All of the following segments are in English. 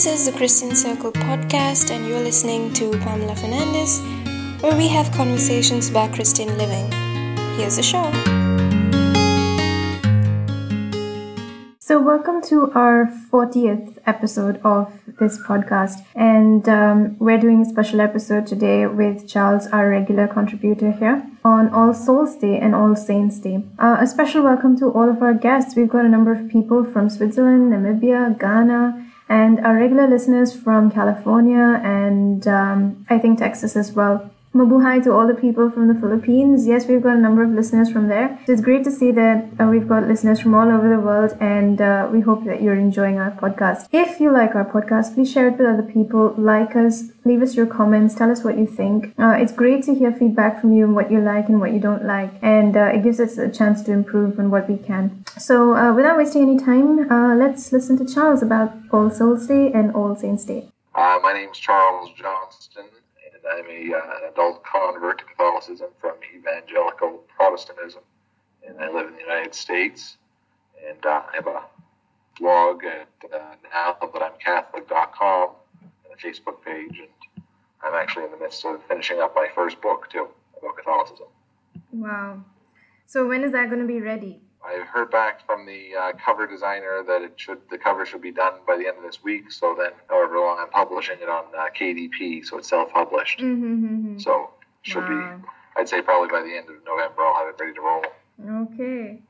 This is the Christian Circle podcast, and you're listening to Pamela Fernandez, where we have conversations about Christian living. Here's the show. So, welcome to our 40th episode of this podcast. And um, we're doing a special episode today with Charles, our regular contributor here, on All Souls Day and All Saints Day. Uh, a special welcome to all of our guests. We've got a number of people from Switzerland, Namibia, Ghana, and our regular listeners from California and um, I think Texas as well. Mabuhay to all the people from the Philippines. Yes, we've got a number of listeners from there. It's great to see that uh, we've got listeners from all over the world, and uh, we hope that you're enjoying our podcast. If you like our podcast, please share it with other people. Like us, leave us your comments, tell us what you think. Uh, it's great to hear feedback from you and what you like and what you don't like, and uh, it gives us a chance to improve on what we can. So, uh, without wasting any time, uh, let's listen to Charles about All Souls Day and All Saints Day. my name is Charles Johnston I'm a, uh, an adult convert to Catholicism from evangelical Protestantism, and I live in the United States. And uh, I have a blog at uh, now I'm Catholic.com and a Facebook page, and I'm actually in the midst of finishing up my first book too about Catholicism. Wow! So when is that going to be ready? I heard back from the uh, cover designer that it should the cover should be done by the end of this week. So then, however long I'm publishing it on uh, KDP, so it's self-published. Mm-hmm, mm-hmm. So should wow. be, I'd say probably by the end of November, I'll have it ready to roll. Okay.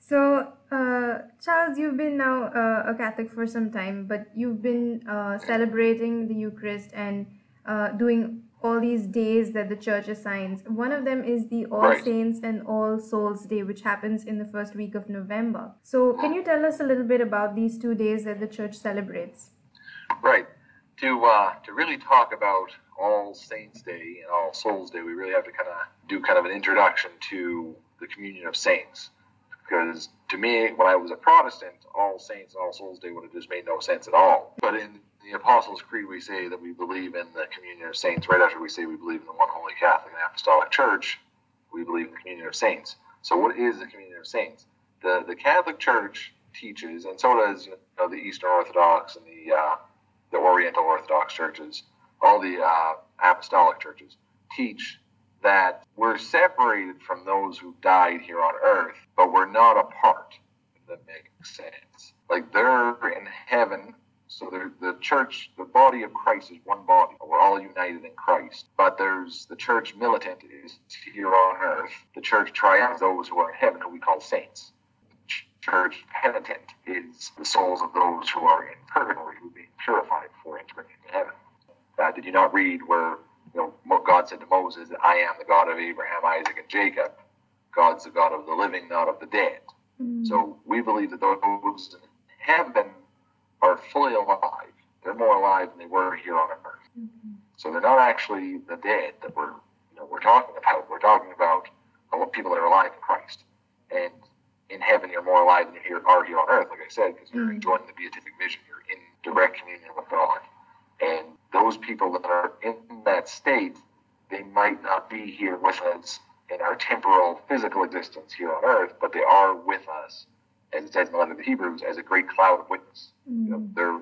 So, uh, Charles, you've been now uh, a Catholic for some time, but you've been uh, celebrating the Eucharist and uh, doing all these days that the church assigns. One of them is the All right. Saints and All Souls Day, which happens in the first week of November. So, can you tell us a little bit about these two days that the church celebrates? Right. To uh, to really talk about All Saints Day and All Souls Day, we really have to kind of do kind of an introduction to the communion of saints. Because to me, when I was a Protestant, All Saints and All Souls Day would have just made no sense at all. But in the Apostles' Creed, we say that we believe in the communion of saints. Right after we say we believe in the one holy Catholic and Apostolic Church, we believe in the communion of saints. So, what is the communion of saints? The the Catholic Church teaches, and so does you know, the Eastern Orthodox and the uh, the Oriental Orthodox churches, all the uh, Apostolic churches teach that we're separated from those who died here on earth, but we're not apart. If that makes sense. Like they're in heaven so the church, the body of Christ is one body. We're all united in Christ. But there's the church militant is here on earth. The church triumphs those who are in heaven, who we call saints. The church penitent is the souls of those who are in purgatory, who are being purified before entering into heaven. Uh, did you not read where you know God said to Moses I am the God of Abraham, Isaac, and Jacob? God's the God of the living, not of the dead. Mm-hmm. So we believe that those in heaven are fully alive. They're more alive than they were here on earth. Mm-hmm. So they're not actually the dead that we're you know we're talking about. We're talking about people that are alive in Christ. And in heaven, you're more alive than you are here on earth, like I said, because you're mm-hmm. enjoying the beatific vision. You're in direct communion with God. And those people that are in that state, they might not be here with us in our temporal physical existence here on earth, but they are with us as it says in the letter of the Hebrews, as a great cloud of witness. Mm-hmm. You know, mm. they're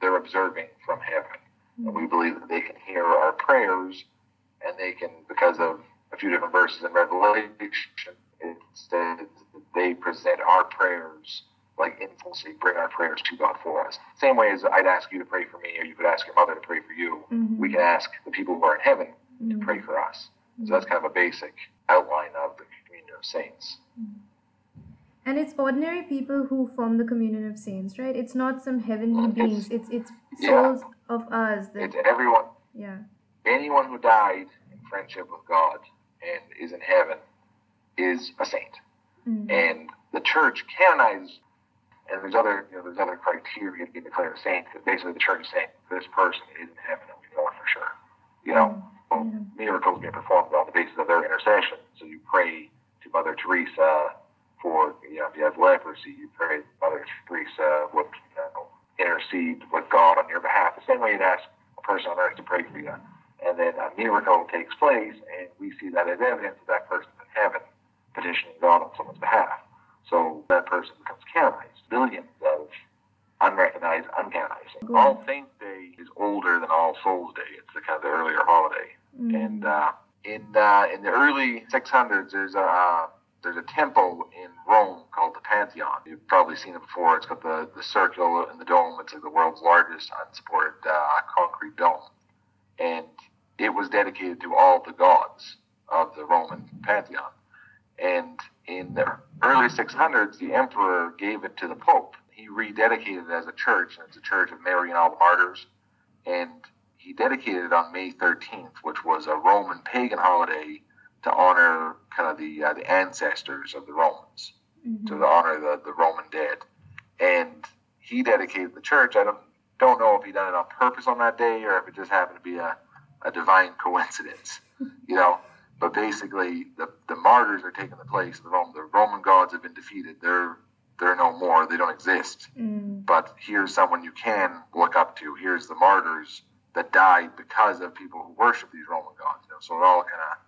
they're observing from heaven, mm-hmm. and we believe that they can hear our prayers, and they can, because of a few different verses in Revelation, it says they present our prayers like infancy, bring our prayers to God for us. Same way as I'd ask you to pray for me, or you could ask your mother to pray for you. Mm-hmm. We can ask the people who are in heaven to mm-hmm. pray for us. So that's kind of a basic outline of the communion of saints. Mm-hmm. And it's ordinary people who form the communion of saints, right? It's not some heavenly beings. It's it's souls yeah. of us. That, it's everyone. Yeah. Anyone who died in friendship with God and is in heaven is a saint. Mm-hmm. And the church canonizes, and there's other you know there's other criteria to get declared a saint. Because basically, the church is saying this person is in heaven, and we know it for sure. You know, mm-hmm. well, miracles being performed on the basis of their intercession. So you pray to Mother Teresa for, you know, if you have leprosy, you pray Mother Teresa would you know, intercede with God on your behalf. The same way you'd ask a person on earth to pray for you. And then a miracle takes place, and we see that as evidence of that person in heaven petitioning God on someone's behalf. So that person becomes canonized. Billions of unrecognized, uncanonized. All Saints Day is older than All Souls Day. It's the kind of the earlier holiday. Mm. And uh, in uh, in the early 600s, there's a uh, there's a temple in Rome called the Pantheon. You've probably seen it before. It's got the, the circle and the dome. It's like the world's largest unsupported uh, concrete dome. And it was dedicated to all the gods of the Roman Pantheon. And in the early 600s, the emperor gave it to the Pope. He rededicated it as a church, and it's a church of Mary and all the martyrs. And he dedicated it on May 13th, which was a Roman pagan holiday to honor kind of the uh, the ancestors of the Romans, Mhm. to honor the, the Roman dead. And he dedicated the church. I don't don't know if he done it on purpose on that day or if it just happened to be a, a divine coincidence, you know. But basically, the, the martyrs are taking the place of the Roman. The Roman gods have been defeated. They're they're no more. They don't exist. Mm. But here's someone you can look up to. Here's the martyrs that died because of people who worship these Roman gods. You know, so it all kind of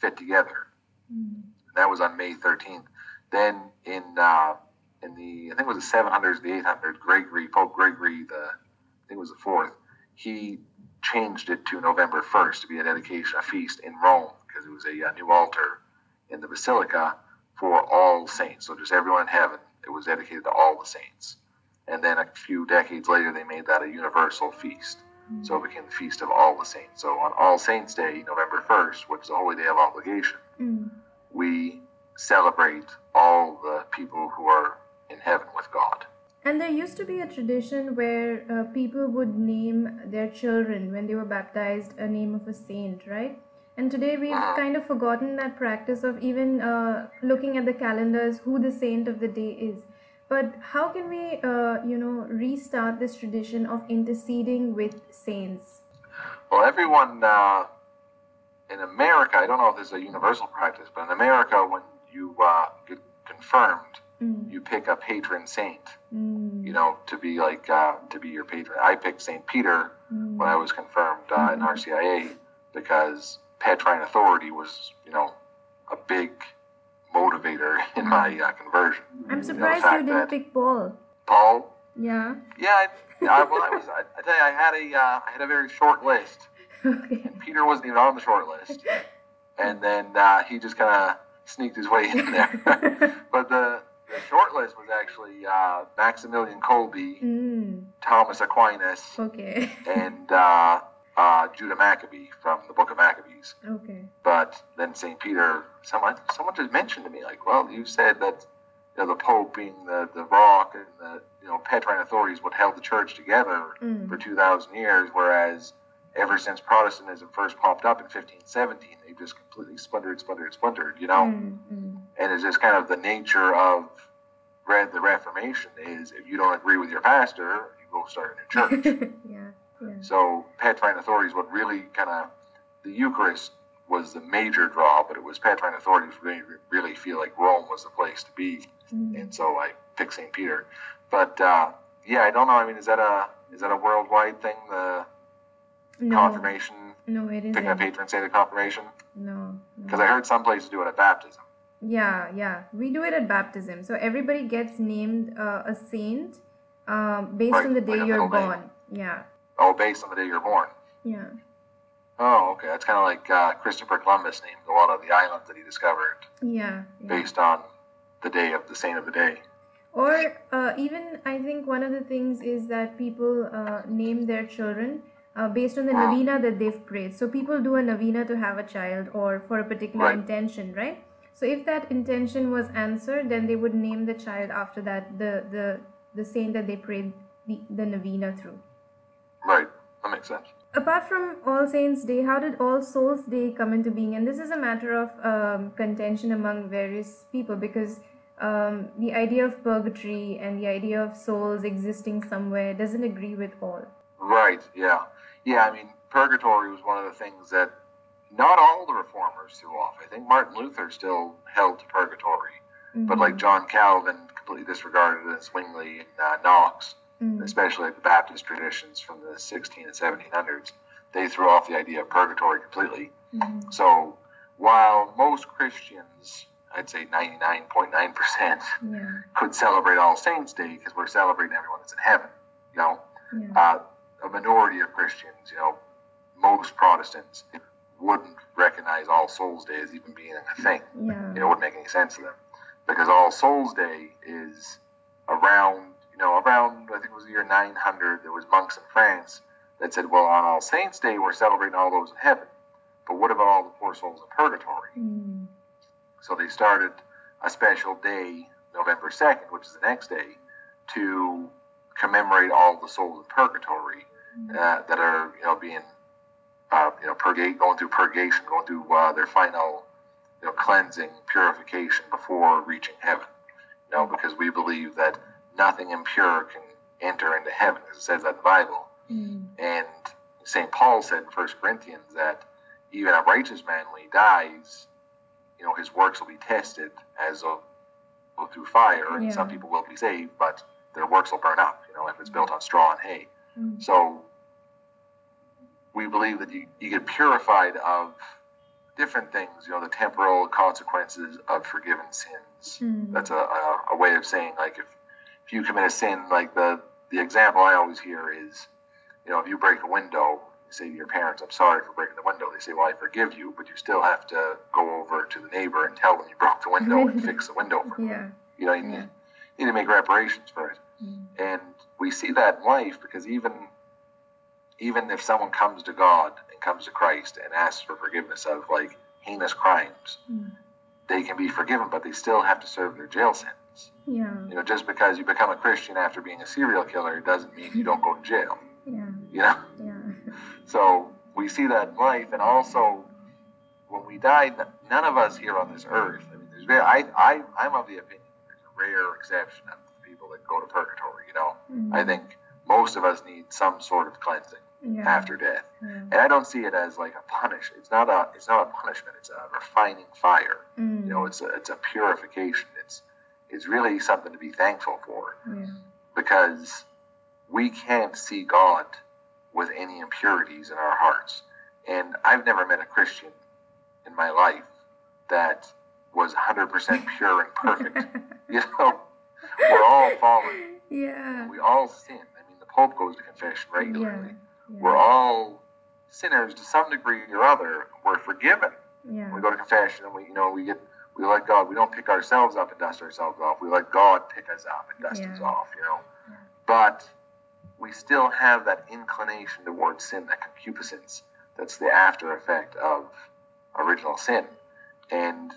fit together. Mm. That was on May 13th. Then in uh, in the I think it was the 700s, the 800s, Gregory Pope Gregory the I think it was the fourth. He changed it to November 1st to be a dedication, a feast in Rome because it was a, uh new altar in the basilica for all saints. So just everyone in heaven. It was dedicated to all the saints. And then a few decades later, they made that a universal feast. So it became the feast of all the saints. So on All Saints Day, November 1st, which is a holy day of obligation, Mm. we celebrate all the people who are in heaven with God. And there used to be a tradition where uh, people would name their children when they were baptized a name of a saint, right? And today we've kind of forgotten that practice of even uh, looking at the calendars who the saint of the day is. But how can we, uh, you know, restart this tradition of interceding with saints? Well, everyone uh, in America, I don't know if this is a universal practice, but in America, when you uh, get confirmed, Mm. you pick a patron saint, Mm. you know, to be like, uh, to be your patron. I picked St. Peter Mm. when I was confirmed uh, in RCIA because Petrine authority was, you know, a big motivator in my uh, conversion. I'm surprised fact you didn't pick Paul. Paul, Yeah. yeah, I, I, well, I was. I, I tell you, I had a, uh, I had a very short list. Okay. Peter wasn't even on the short list, and then uh, he just kind of sneaked his way in there. but the, the short list was actually uh, Maximilian Kolbe, mm. Thomas Aquinas, Okay. and uh, uh, Judah Maccabee from the Book of Maccabees. Okay. But then St. Peter, someone someone just mentioned to me, like, well, you said that you know, the Pope being the, the rock and the you know Petrine authorities what held the church together Mm. for two thousand years, whereas ever since Protestantism first popped up in fifteen seventeen, they've just completely splintered, splintered, splintered, you know. Mm, mm. And it's just kind of the nature of read the Reformation is if you don't agree with your pastor, you go start a new church. yeah. Yeah. So Petrine authorities would really kind of the Eucharist was the major draw, but it was Petrine authorities really really feel like Rome was the place to be, Mm. and so I picked St. Peter. But uh, yeah, I don't know. I mean, is that a is that a worldwide thing? The No. confirmation, No, it picking a isn't. patron saint of confirmation, No. because no. I heard some places do it at baptism. Yeah, yeah. We do it at baptism. So everybody gets named uh, a saint um, based Right, on the day a you're middle name. born. Yeah. Oh, based on the day you're born. Yeah. Oh, okay. That's kind of like uh, Christopher Columbus named a lot of the islands that he discovered Yeah. yeah. based on the day of the saint of the day. Or uh, even, I think one of the things is that people uh, name their children uh, based on the Wow. novena that they've prayed. So people do a novena to have a child or for a particular Right. intention, right? So if that intention was answered, then they would name the child after that, the the the saint that they prayed the, the novena through. Right. That makes sense. Apart from All Saints Day, how did All Souls Day come into being? And this is a matter of um, contention among various people because um, the idea of purgatory and the idea of souls existing somewhere doesn't agree with all. Right. Yeah. Yeah. I mean, purgatory was one of the things that not all the reformers threw off. I think Martin Luther still held to purgatory, but like John Calvin completely disregarded it, and Zwingli and uh, Knox, Mm, especially like the Baptist traditions from the 16 and 1700s, they threw off the idea of purgatory completely. mm, So while most Christians, I'd say 99.9%, yeah, could celebrate All Saints Day because we're celebrating everyone that's in heaven, you know, yeah, uh, a minority of Christians, you know, most Protestants wouldn't recognize All Souls Day as even being a thing. Yeah. You know, it wouldn't make any sense to them because All Souls Day is around, you know, around I think it was the year 900. There was monks in France that said, well, on All Saints Day we're celebrating all those in heaven, but what about all the poor souls in purgatory? Mm. So they started a special day, November 2nd, which is the next day, to commemorate all the souls in purgatory uh, that are, you know, being, uh, you know, purgate, going through purgation, going through uh, their final, you know, cleansing, purification before reaching heaven. You know, because we believe that nothing impure can enter into heaven, as it says that in the Bible. Mm. And St. Paul said in 1 Corinthians that even a righteous man, when he dies, you know, his works will be tested as a, through fire, and Yeah. some people will be saved, but their works will burn up, you know, if it's built on straw and hay. Mm. So we believe that you, you get purified of different things, you know, the temporal consequences of forgiven sins. Mm. That's a, a, a way of saying, like, if, if you commit a sin, like the, the example I always hear is, you know, if you break a window, you say to your parents, I'm sorry for breaking the window. They say, well, I forgive you, but you still have to go over to the neighbor and tell them you broke the window and fix the window for them. Yeah. You know, you Yeah. need, you need to make reparations for it. Mm. And we see that in life because even even if someone comes to God and comes to Christ and asks for forgiveness of like heinous crimes, Mm. they can be forgiven, but they still have to serve their jail sentence. Yeah. You know, just because you become a Christian after being a serial killer doesn't mean you don't go to jail. Yeah. You know, Yeah. so we see that in life, and also when we die, none of us here on this earth. I mean, there's very, I, I, I'm of the opinion there's a rare exception of people that go to purgatory. You know, Mm. I think most of us need some sort of cleansing yeah. after death, Yeah. and I don't see it as like a punish. It's not a, it's not a punishment. It's a refining fire. Mm. You know, it's a, it's a purification. It's, it's really something to be thankful for yeah. because we can't see God with any impurities in our hearts. And I've never met a Christian in my life that was 100% pure and perfect. You know, we're all fallen. yeah. We all sin. I mean, the Pope goes to confession regularly. Yeah. We're all sinners to some degree or other. We're forgiven. Yeah. We go to confession and we, you know, we get, we let God. We don't pick ourselves up and dust ourselves off. We let God pick us up and dust us off. You know, Yeah. but we still have that inclination towards sin, that concupiscence. That's the after effect of original sin, and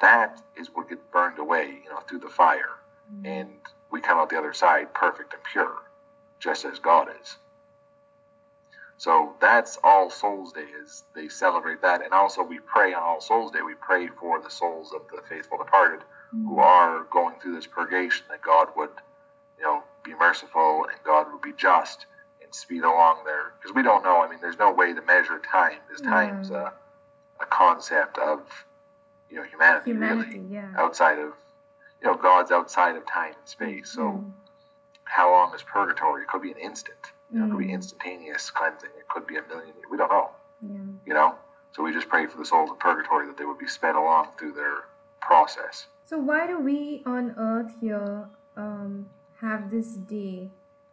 that is what gets burned away, you know, through the fire, Mm. and we come out the other side perfect and pure, just as God is. So that's All Souls Day. Is they celebrate that, and also we pray on All Souls Day. We pray for the souls of the faithful departed who are going through this purgation. That God would, you know, be merciful and God would be just and speed along there. Because we don't know. I mean, there's no way to measure time. This time's Yeah. a, a concept of, you know, humanity, Humanity. really Yeah. outside of, you know, God's outside of time and space. So Mm. how long is purgatory? It could be an instant. You know, it could be Mm. instantaneous cleansing. It could be a million. We don't know. Yeah. You know. So we just pray for the souls of purgatory that they would be sped along through their process. So why do we on Earth here um, have this day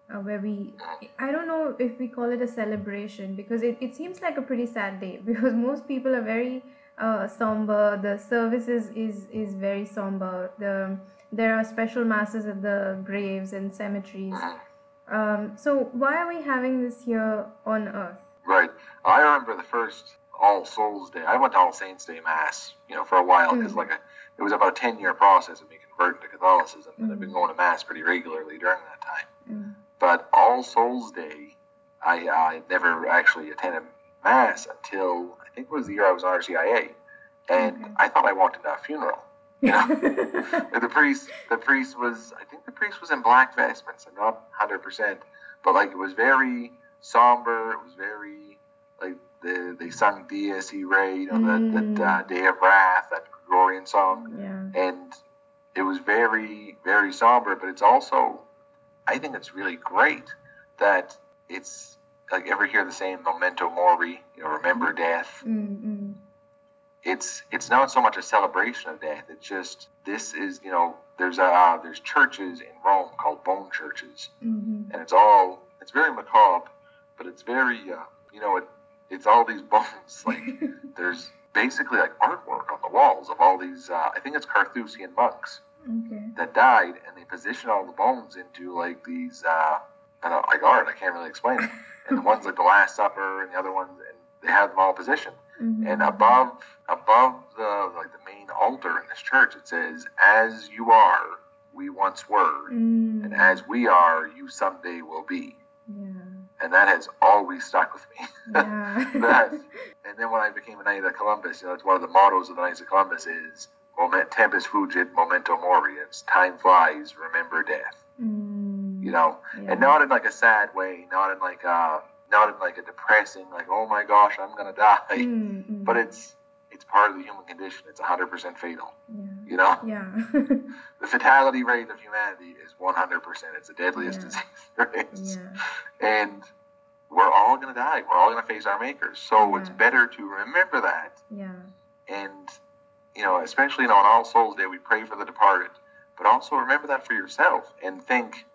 uh, where we? I don't know if we call it a celebration because it, it seems like a pretty sad day because most people are very uh, somber. The services is is very somber. The there are special masses at the graves and cemeteries. Um, so why are we having this here on Earth? Right. I remember the first All Souls Day. I went to All Saints Day Mass, you know, for a while because Mm. like a, it was about a ten year process of me converting to Catholicism, and I've been Mm. going to Mass pretty regularly during that time. Mm. But All Souls Day, I, I never actually attended Mass until I think it was the year I was on RCIA, and Okay. I thought I walked into a funeral. Know, the priest, the priest was, I think the priest was in black vestments. I'm not hundred percent, but like it was very somber. It was very like the they sung Dies Irae, you know, that that Mm. uh, Day of Wrath, that Gregorian song yeah. and it was very very somber but it's also i think it's really great that it's like ever hear the saying memento mori you know remember death Mm, mm, it's it's not so much a celebration of death it's just this is you know there's a uh, there's churches in rome called bone churches mhm. and it's all it's very macabre but it's very, uh, you know, it, it's all these bones. Like there's basically like artwork on the walls of all these. Uh, I think it's Carthusian monks Okay. that died, and they position all the bones into like these. Uh, I don't know, like art. I can't really explain it. And the ones like the Last Supper, and the other ones, and they have them all positioned. Mhm. And above above the like the main altar in this church, it says, "As you are, we once were, Mm. and as we are, you someday will be." Yeah. And that has always stuck with me. Yeah. that, and then when I became a Knight of Columbus, you know, it's one of the mottos of the Knights of Columbus is "Moment tempus fugit, memento mori." It's time flies, remember death. Mm. You know, Yeah. and not in like a sad way, not in like a not in like a depressing, like "Oh my gosh, I'm gonna die." Mm, mm. but it's it's part of the human condition. It's 100% fatal. yeah. You know, Yeah. the fatality rate of humanity is 100%. It's the deadliest Yeah. disease there is, yeah. and we're all gonna die. We're all gonna face our makers. So it's better to remember that, Yeah. and you know, especially you know, on All Souls Day, we pray for the departed, but also remember that for yourself and think,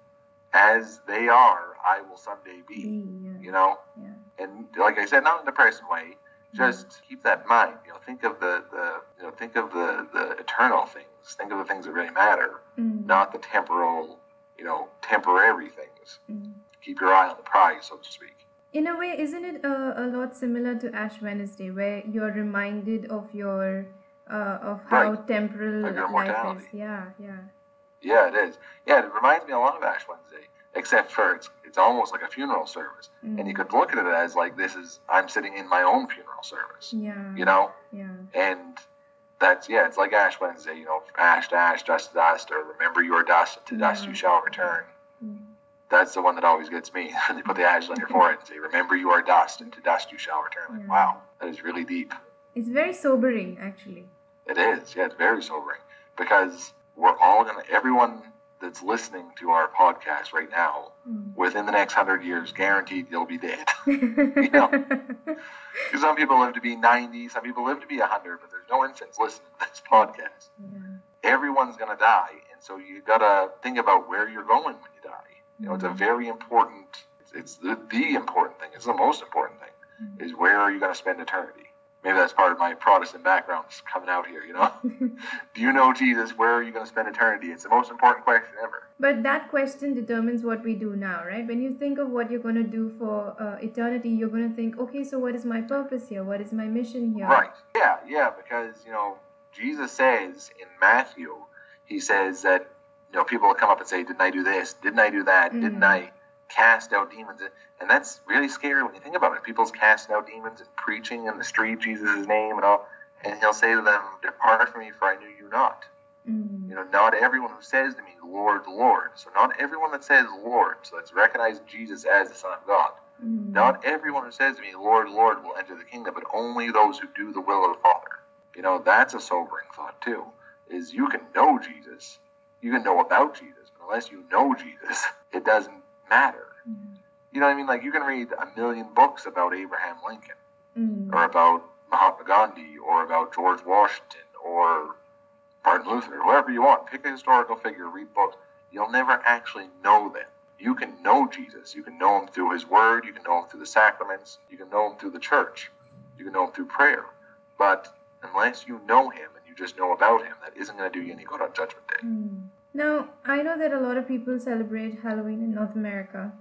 as they are, I will someday be. Be, yeah. You know, Yeah. and like I said, not in a depressing way. Just keep that in mind. You know, think of the, the you know think of the, the eternal things. Think of the things that really matter, Mm. not the temporal, you know, temporary things. Mm. Keep your eye on the prize, so to speak. In a way, isn't it a, a lot similar to Ash Wednesday, where you're reminded of your uh, of how Right. temporal life is? Yeah, yeah. Yeah, it is. Yeah, it reminds me a lot of Ash Wednesday, except for it's it's almost like a funeral service, and you Mm. could look at it as like this is I'm sitting in my own funeral service. Yeah. You know, Yeah. and that's yeah, it's like Ash Wednesday. You know, ash to ash, dust to dust, or remember you are dust, to dust you shall return. Mm. That's the one that always gets me. they put the ashes on your forehead and say, "Remember you are dust, and to dust you shall return." Like, Yeah. wow, that is really deep. It's very sobering, actually. It is. Yeah, it's very sobering because we're all gonna. Everyone that's listening to our podcast right now, Mm. within the next hundred years, guaranteed you'll be dead. you know. Because some people live to be ninety, some people live to be hundred, but there's no infants listening to this podcast. yeah. Everyone's gonna die, and so you gotta think about where you're going when you die. You know, it's a Mhm. very important. It's, it's the, the important thing. It's the most important thing. Mhm. Is where are you gonna spend eternity? Maybe that's part of my Protestant background is coming out here. You know, do you know Jesus? Where are you gonna spend eternity? It's the most important question ever. But that question determines what we do now, right? When you think of what you're going to do for uh, eternity, you're going to think, okay, so what is my purpose here? What is my mission here? Right. Yeah, yeah, because, you know, Jesus says in Matthew, he says that, you know, people will come up and say, Didn't I do this? Didn't I do that? Didn't Mm. I cast out demons? And that's really scary when you think about it. People's casting out demons and preaching in the street Jesus' name and all. And he'll say to them, Depart from me, for I knew you not. Mm. You know, not everyone who says to me, Lord, Lord. So not everyone that says Lord, so that's recognizing Jesus as the Son of God. Mm. Not everyone who says to me, Lord, Lord, will enter the kingdom, but only those who do the will of the Father. You know, that's a sobering thought, too. Is you can know Jesus, you can know about Jesus, but unless you know Jesus, it doesn't matter. Mm. You know what I mean? Like, you can read a million books about Abraham Lincoln, Mm. or about Mahatma Gandhi, or about George Washington, or Martin Luther, whoever you want. Pick a historical figure, read books. You'll never actually know them. You can know Jesus. You can know him through his word. You can know him through the sacraments. You can know him through the church. You can know him through prayer. But unless you know him and you just know about him, that isn't going to do you any good on Judgment Day. Mm. Now, I know that a lot of people celebrate Halloween in North America,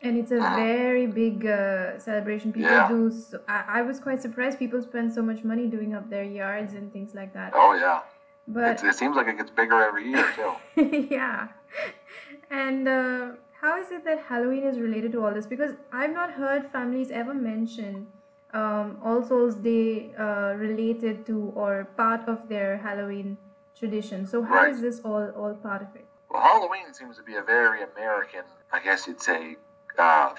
and it's a Mhm. very big uh, celebration. People Yeah. do. So, I, I was quite surprised. People spend so much money doing up their yards and things like that. Oh, yeah. But It's, it seems like it gets bigger every year, too. yeah. And uh, how is it that Halloween is related to all this? Because I've not heard families ever mention um, All Souls Day uh, related to or part of their Halloween tradition. So how is Right. this all all part of it? Well, Halloween seems to be a very American, I guess you'd say, uh,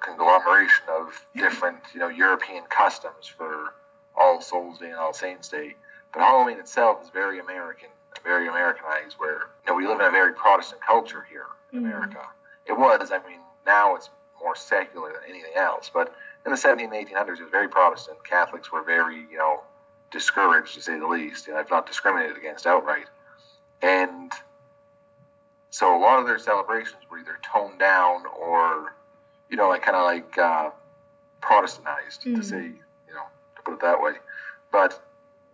conglomeration of different, you know, European customs for All Souls Day and All Saints Day. But Halloween itself is very American, very Americanized, where, you know, we live in a very Protestant culture here in Mhm. America. It was, I mean, now it's more secular than anything else. But in the 17 and 1800s, it was very Protestant. Catholics were very, you know, discouraged, to say the least, know, if not discriminated against outright. And so a lot of their celebrations were either toned down or, you know, like kind of like uh, Protestantized Mm. to say, you know, to put it that way. But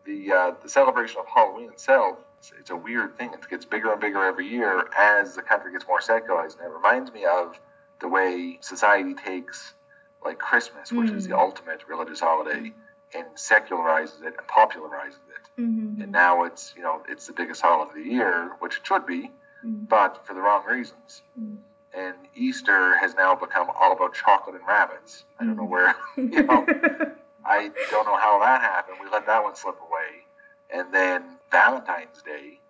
the uh, the celebration of Halloween itself, it's, it's a weird thing. It gets bigger and bigger every year as the country gets more secularized, and it reminds me of the way society takes like Christmas, which is Mm. the ultimate religious holiday, and secularizes it and popularizes it. Mm-hmm. And now it's you know it's the biggest holiday of the year, which it should be, Mm. but for the wrong reasons. Mm. And Easter has now become all about chocolate and rabbits. I don't know where, you know, I don't know how that happened. We let that one slip away. And then Valentine's Day,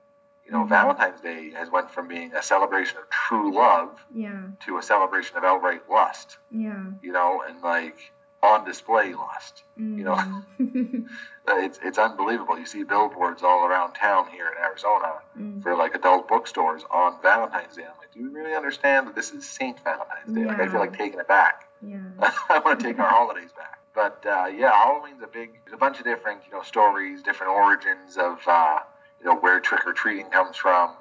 you know, Mhm. Valentine's Day has went from being a celebration of true love yeah, to a celebration of outright lust, yeah. you know, and like on display lust. You know. Uh, It's it's unbelievable. You see billboards all around town here in Arizona mm. for like adult bookstores on Valentine's Day. I'm like, do you really understand that this is Saint Valentine's Day? Like, I feel like taking it back. yeah. I want to take our holidays back. But uh, yeah, Halloween's a big. There's a bunch of different, you know, stories, different origins of, uh, you know, where trick or treating comes from,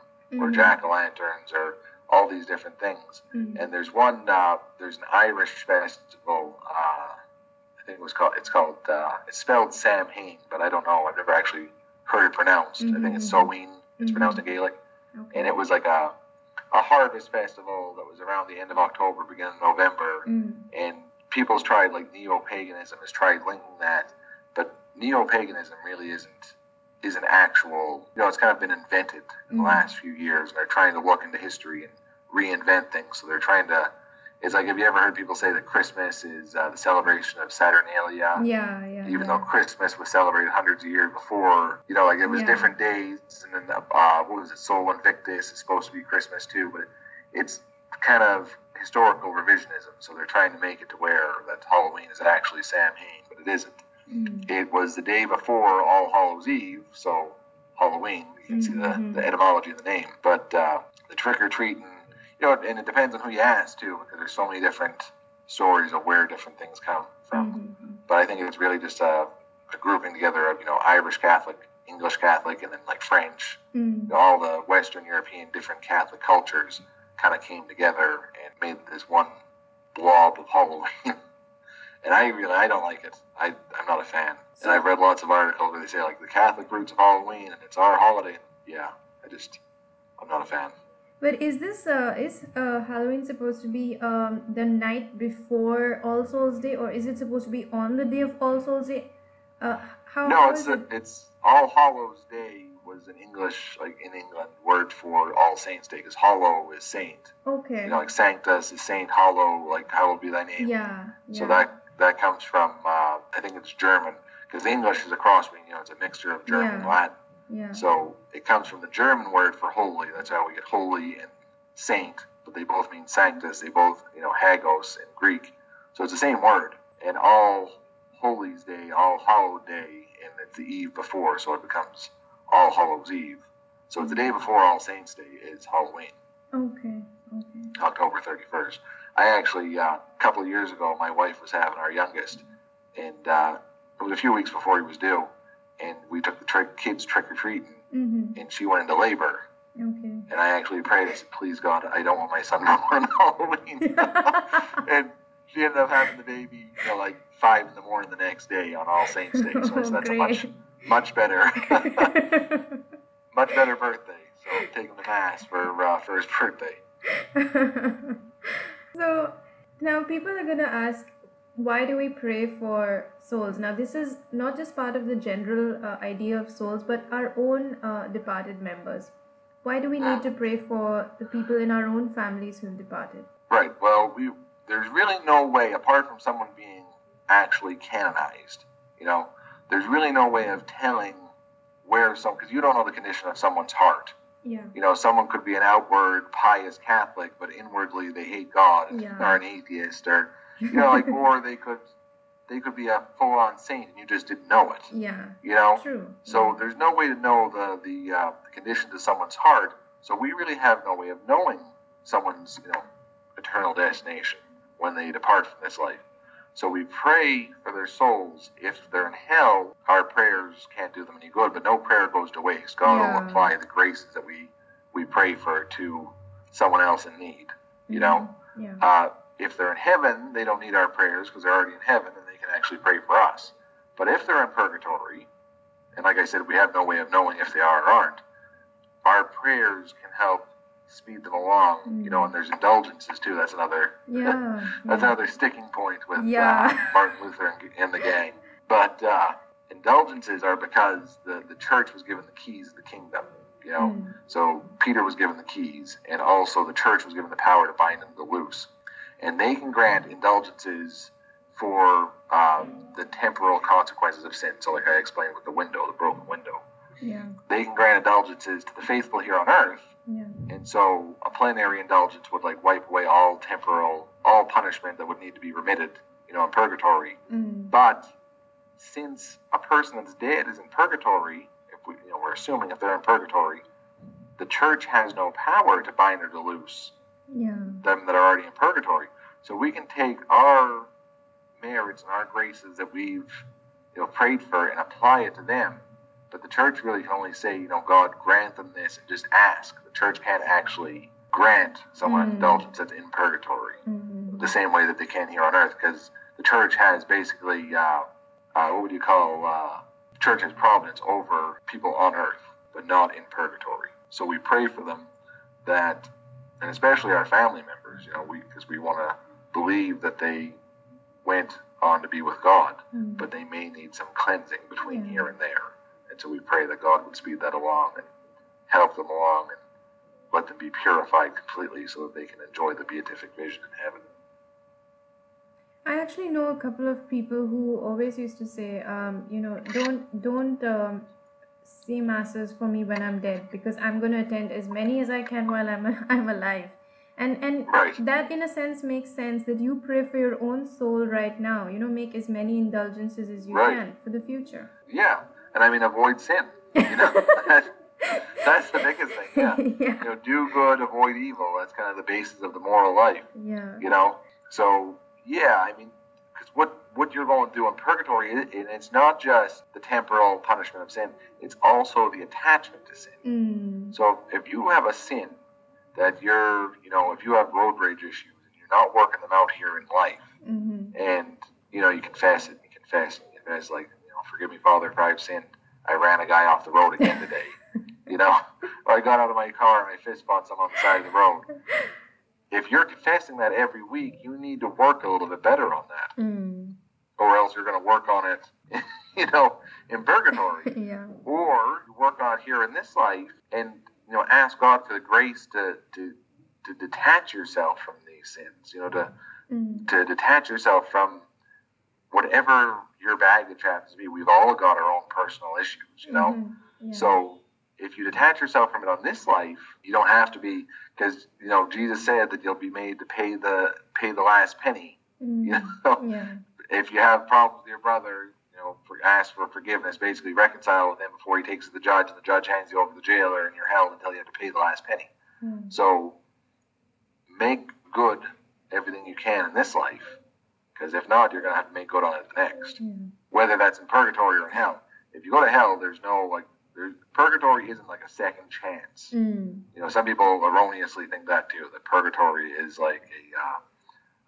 or Mhm. jack o' lanterns, or all these different things. Mhm. And there's one. Uh, there's an Irish festival. Uh, I think it was called. It's called. Uh, it's spelled Sam Hain, but I don't know. I've never actually heard it pronounced. I think it's Mhm. Samhain. It's Mhm. pronounced in Gaelic Okay. and it was like a a harvest festival that was around the end of October, beginning of November, Mm. and people's tried like neo paganism has tried linking that, but neo paganism really isn't is an actual you know it's kind of been invented in the Mm. last few years, and they're trying to look into history and reinvent things. So they're trying to. It's like have you ever heard people say that Christmas is uh, the celebration of Saturnalia? Yeah, yeah. even yeah. though Christmas was celebrated hundreds of years before, you know, like it was Yeah. different days, and then uh, what was it, Sol Invictus is supposed to be Christmas too, but it's kind of historical revisionism. So they're trying to make it to where that Halloween is actually Samhain, but it isn't. Mm. It was the day before All Hallows Eve, so Halloween. You can see Mhm. the, the etymology of the name, but uh, the trick or treating, know, and it depends on who you ask too, because there's so many different stories of where different things come from Mhm. but I think it's really just a, a grouping together of you know Irish Catholic, English Catholic, and then like French. Mm. All the Western European different Catholic cultures kind of came together and made this one blob of Halloween. and I really I don't like it. I I'm not a fan. And I've read lots of articles where they say like the Catholic roots of Halloween and it's our holiday. Yeah, I just I'm not a fan. But is this uh, is uh, Halloween supposed to be um, the night before All Souls Day, or is it supposed to be on the day of All Souls Day? Uh, how, No, how it's the, it? it's All Hallows Day was an English like in England word for All Saints Day because Hollow is saint. Okay. you know, like Sanctus is Saint Hollow, like hallowed be thy name. yeah. Yeah. So that that comes from uh, I think it's German because English is a cross between you know it's a mixture of German and Latin. Yeah. So it comes from the German word for holy. That's how we get holy and saint, but they both mean sanctus. They both you know hagios in Greek. So it's the same word. And all Holy's Day, All Hallowed Day, and it's the eve before, so it becomes All Hallows Eve. So it's the day before All Saints Day is Halloween. Okay. Okay. October 31st. I actually, uh, a couple of years ago, my wife was having our youngest, and uh, it was a few weeks before he was due, and we took the trick, kids trick or treating, Mm-hmm. and she went into labor, Okay. and I actually prayed, I said, please God, I don't want my son born on Halloween. and she ended up having the baby, you know, like five in the morning the next day on All Saints Day, so Oh, that's a much, much better, much better birthday. So take him to mass for uh, for his birthday. so now people are going to ask why do we pray for souls now this is not just part of the general uh, idea of souls but our own uh, departed members why do we need to pray for the people in our own families who've departed Right. Well, we there's really no way apart from someone being actually canonized. You know, there's really no way of telling where some because you don't know the condition of someone's heart. yeah You know, someone could be an outward pious Catholic, but inwardly they hate God and Yeah. are an atheist, or you know, like, or they could they could be a full-on saint and you just didn't know it. yeah You know, true so there's no way to know the the, uh, the conditions of someone's heart. So we really have no way of knowing someone's you know eternal destination when they depart from this life. So we pray for their souls. If they're in hell, our prayers can't do them any good. But no prayer goes to waste. God Yeah. will apply the graces that we we pray for to someone else in need. You know. yeah Uh, if they're in heaven, they don't need our prayers because they're already in heaven and they can actually pray for us. But if they're in purgatory, and like I said, we have no way of knowing if they are or aren't, our prayers can help speed them along. You know, and there's indulgences too. That's another Yeah. that's yeah. another sticking point with Yeah. uh, Martin Luther and, and the gang. But uh, indulgences are because the, the church was given the keys of the kingdom. You know, Mm. so Peter was given the keys, and also the church was given the power to bind and to loose. And they can grant indulgences for um, the temporal consequences of sin. So, like I explained with the window, the broken window, Yeah. they can grant indulgences to the faithful here on earth. Yeah. And so, a plenary indulgence would like wipe away all temporal, all punishment that would need to be remitted, you know, in purgatory. Mm. But since a person that's dead is in purgatory, if we, you know, we're assuming if they're in purgatory, the church has no power to bind or to loose Yeah. them that are already in purgatory. So we can take our merits and our graces that we've, you know, prayed for and apply it to them. But the church really can only say, you know, God grant them this and just ask. The church can't actually grant someone Mm. indulgence that's in purgatory Mm. the same way that they can here on earth because the church has basically uh, uh, what would you call uh, the church has providence over people on earth but not in purgatory so we pray for them that and especially our family members you know we because we want to believe that they went on to be with god Mm. but they may need some cleansing between Yeah. here and there and so we pray that god would speed that along and help them along and let them be purified completely so that they can enjoy the beatific vision in heaven I actually know a couple of people who always used to say, um, you know, don't don't um, say masses for me when I'm dead because I'm going to attend as many as I can while I'm I'm alive, and and Right. that in a sense makes sense that you pray for your own soul right now. You know, make as many indulgences as you Right. can for the future. Yeah, and I mean avoid sin. You know, that's, the biggest thing. Yeah, yeah, you know, do good, avoid evil. That's kind of the basis of the moral life. yeah, You know, so yeah, I mean, because what what you're going through in purgatory, it, it's not just the temporal punishment of sin; it's also the attachment to sin. mm, So if you have a sin that you're, you know, if you have road rage issues and you're not working them out here in life, hmm and you know you confess it, you confess, it, you confess like, you know, forgive me, Father, if I've sinned. I ran a guy off the road again today. you know, or I got out of my car and I fist bumped someone on the side of the road. If you're confessing that every week, you need to work a little bit better on that, mm, or else you're going to work on it, you know, in purgatory yeah, or you work on it here in this life and you know ask God for the grace to to to detach yourself from these sins you know to mm, to detach yourself from whatever your baggage happens to be. We've all got our own personal issues you know? Mhm, yeah. so if you detach yourself from it on this life you don't have to be because you know Jesus said that you'll be made to pay the pay the last penny. Mm, you know? Yeah, if you have problems with your brother, know, for, ask for forgiveness. Basically, reconcile with him before he takes to the judge, and the judge hands you over to the jailer, and you're held until you have to pay the last penny. mm, So, make good everything you can in this life, because if not, you're going to have to make good on it the next. yeah, Whether that's in purgatory or in hell. If you go to hell, there's no like, there's, purgatory isn't like a second chance. mm, You know, some people erroneously think that too. That purgatory is like a uh,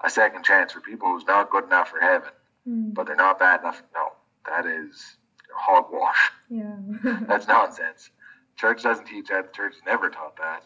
a second chance for people who's not good enough for heaven mm, but they're not bad enough. No, that is hogwash. yeah, That's nonsense. Church doesn't teach that. The church never taught that.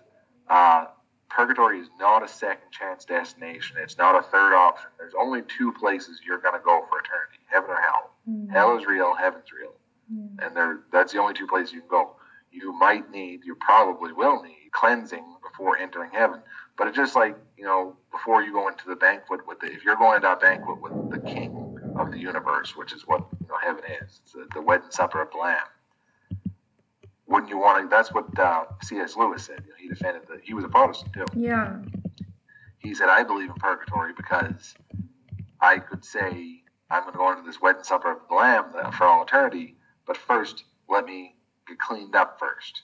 Uh, purgatory is not a second chance destination. It's not a third option. There's only two places you're going to go for eternity: heaven or hell. mm, Hell is real. Heaven's real, yeah. and there that's the only two places you can go. You might need, you probably will need cleansing before entering heaven. But it's just like you know, before you go into the banquet with the, if you're going to a banquet with the King of the universe, which is what know heaven is, it's the, the wedding supper of the Lamb. Wouldn't you want to? That's what uh, C.S. Lewis said. You know, he defended that he was a Protestant too. Yeah. He said, "I believe in purgatory because I could say I'm going to go into this wedding supper of the Lamb for all eternity, but first let me get cleaned up first.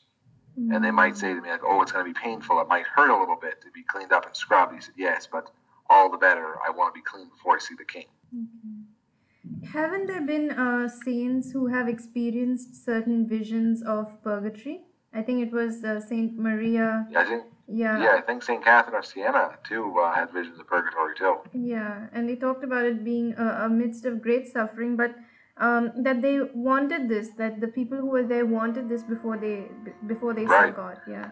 And they might say to me, like, oh, it's going to be painful. It might hurt a little bit to be cleaned up and scrubbed. He said, yes, but all the better. I want to be clean before I see the king. Okay. Haven't there been uh, saints who have experienced certain visions of purgatory? I think it was uh, Saint Maria. I think, Yeah. Yeah, I think St. Catherine of Siena, too, uh, had visions of purgatory, too. Yeah, and they talked about it being a, a midst of great suffering, but um, that they wanted this, that the people who were there wanted this before they before they saw God. Yeah.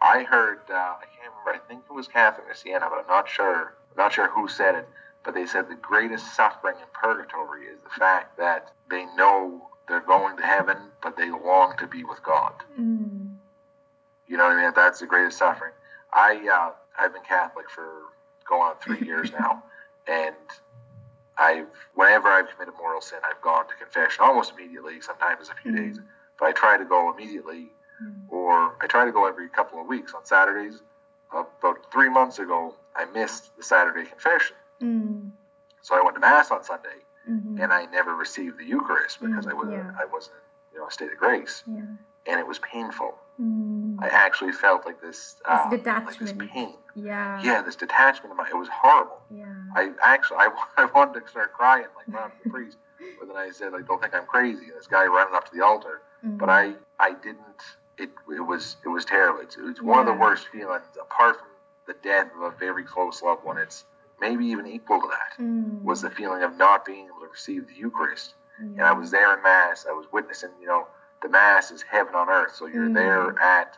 I heard, uh, I can't remember, I think it was Catherine of Siena, but I'm not sure. I'm not sure who said it, but they said the greatest suffering in purgatory is the fact that they know they're going to heaven, but they long to be with God. Mm. You know what I mean? That's the greatest suffering. I uh, I've been Catholic for going on three years now, and I've whenever I've committed mortal sin, I've gone to confession almost immediately. Sometimes it's a few Mhm. days, but I try to go immediately, Mm. or I try to go every couple of weeks on Saturdays. About three months ago, I missed the Saturday confession, Mm. so I went to mass on Sunday, Mhm. and I never received the Eucharist because Mm, I was yeah. I wasn't you know a state of grace, Yeah. and it was painful. Mm. I actually felt like this uh, like this pain. Yeah. yeah, this detachment of my, it was horrible. Yeah. I actually, I, I wanted to start crying, like, run up to the priest. But then I said, like, don't think I'm crazy. And this guy running up to the altar. Mhm. But I, I didn't, it, it was, it was terrible. It's, it's one of the worst feelings, apart from the death of a very close loved one. It's maybe even equal to that, Mm. was the feeling of not being able to receive the Eucharist. And I was there in Mass. I was witnessing, you know, the Mass is heaven on earth. So you're Mm. there at,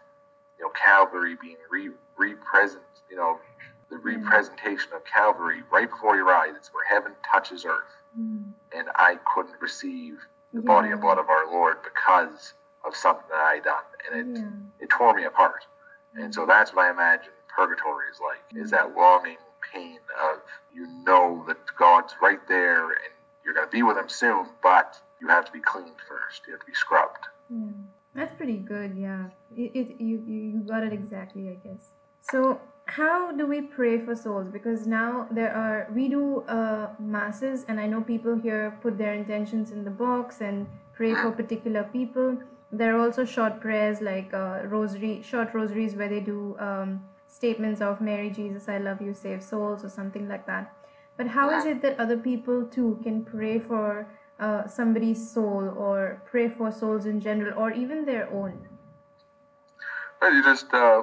you know, Calvary being re, re-present, you know, the Mm. representation of Calvary right before your eyes. It's where heaven touches earth. Mm. And I couldn't receive the body and blood of our Lord because of something that I done. And it, Yeah. it tore me apart. And so that's what I imagine purgatory is like, is that longing pain of you know that God's right there and you're going to be with him soon, but you have to be cleaned first. You have to be scrubbed. Yeah, that's pretty good. Yeah, it, it you, you got it exactly, I guess. So how do we pray for souls? Because now there are we do uh, masses, and I know people here put their intentions in the box and pray for particular people. There are also short prayers like uh, rosary, short rosaries where they do um, statements of Mary, Jesus, I love you, save souls, or something like that. But how is it that other people too can pray for uh, somebody's soul or pray for souls in general or even their own? Well, you just, uh,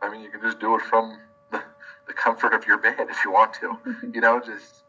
I mean, you can just do it from the, the comfort of your bed if you want to. you know, just,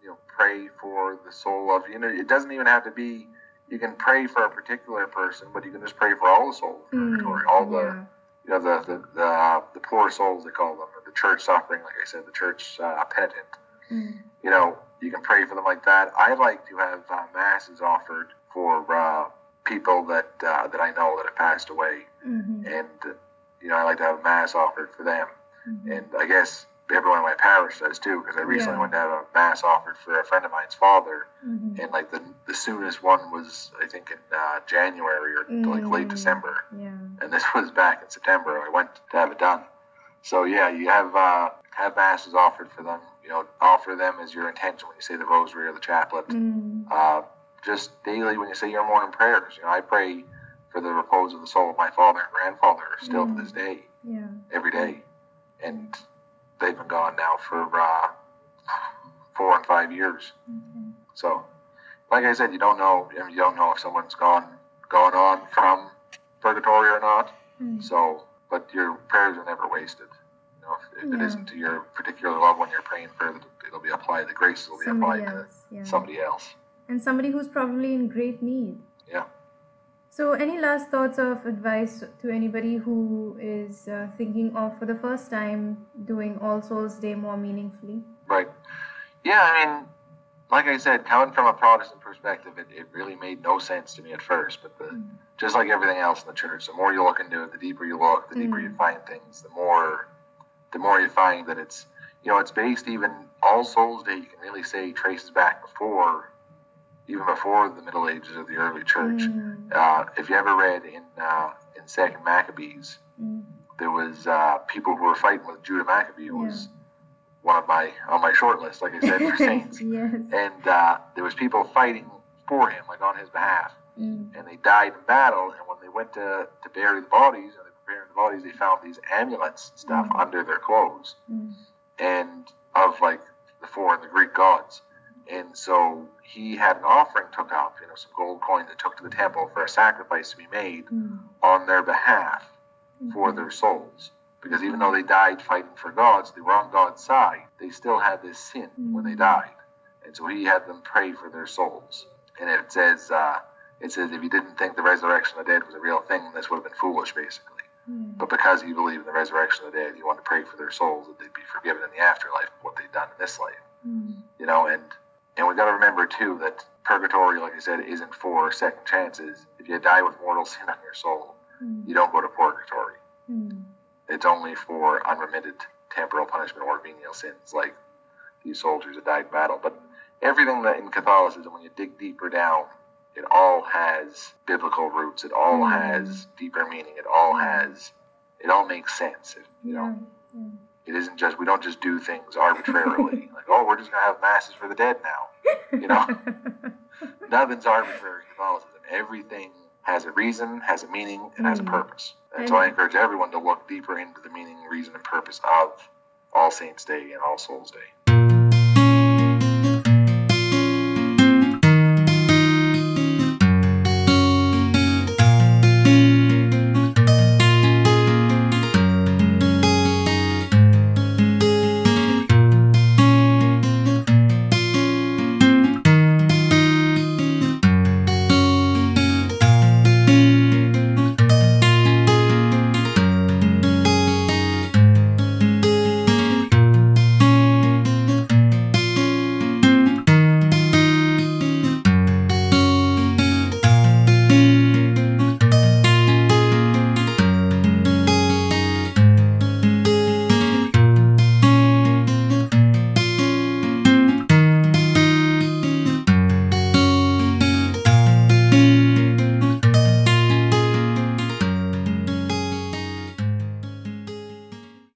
you know, pray for the soul of, you know, it doesn't even have to be, you can pray for a particular person, but you can just pray for all the souls in purgatory, all the, yeah. You know, the, the, the, uh, the poor souls, they call them, or the church suffering, like I said, the church uh, penitent. Mm. You know, you can pray for them like that. I like to have uh, masses offered for uh, people that uh, that I know that have passed away, Mhm. and uh, you know, I like to have a mass offered for them. Mhm. And I guess everyone in my parish does too, because I recently Yeah. went to have a mass offered for a friend of mine's father, Mhm. and like the the soonest one was I think in uh, January or like late Mm. December Yeah. and this was back in September. I went to have it done. So yeah, you have uh, have masses offered for them. You know, offer them as your intention when you say the rosary or the chaplet. Mm. Uh, just daily when you say your morning prayers. You know, I pray for the repose of the soul of my father and grandfather still Mm. to this day, Yeah. every day, and they've been gone now for uh, four and five years. Okay. So, like I said, you don't know. I mean, you don't know if someone's gone gone on from purgatory or not. Mm. So, but your prayers are never wasted. You know, if, if it Yeah. isn't to your particular loved one you're praying for, it'll be applied. The graces will be Somebody applied else. Yeah. to somebody else. And somebody who's probably in great need. Yeah. So, any last thoughts of advice to anybody who is uh, thinking of for the first time doing All Souls Day more meaningfully? Right. Yeah, I mean, like I said, coming from a Protestant perspective, it, it really made no sense to me at first. But the, Mm. just like everything else in the church, the more you look into it, the deeper you look, the deeper Mm. you find things, the more, the more you find that it's, you know, it's based even All Souls Day. You can really say traces back before, even before the Middle Ages of the early church. Mm. Uh, if you ever read in uh, in Second Maccabees, Mm. there was uh, people who were fighting with Judah Maccabee, who Yeah. was one of my on my short list, like I said, for saints. yes. And uh, there was people fighting for him, like on his behalf, Mm. and they died in battle. And when they went to, to bury the bodies, or they were preparing the bodies, they found these amulets and stuff Mm. under their clothes, Mm. and of like the four the Greek gods. And so he had an offering took up, you know, some gold coins that took to the temple for a sacrifice to be made Mm. on their behalf for their souls Because even though they died fighting for gods, they were on God's side, they still had this sin when they died. And so he had them pray for their souls. And it says, uh, it says if you didn't think the resurrection of the dead was a real thing, this would have been foolish, basically. But because he believed in the resurrection of the dead, he wanted to pray for their souls that they'd be forgiven in the afterlife of what they'd done in this life. You know, and and we got to remember too that purgatory, like I said, isn't for second chances. If you die with mortal sin on your soul, hmm. you don't go to purgatory. Hmm. It's only for unremitted temporal punishment or venial sins, like these soldiers that died in battle. But everything that in Catholicism, when you dig deeper down, it all has biblical roots. It all Mm. has deeper meaning. It all hmm. has, it all makes sense. It, you know, it isn't just we don't just do things arbitrarily. oh, we're just gonna have masses for the dead now. You know, nothing's arbitrary in Catholicism. Everything has a reason, has a meaning, and has a Mm. purpose. And so I encourage everyone to look deeper into the meaning, reason, and purpose of All Saints Day and All Souls Day.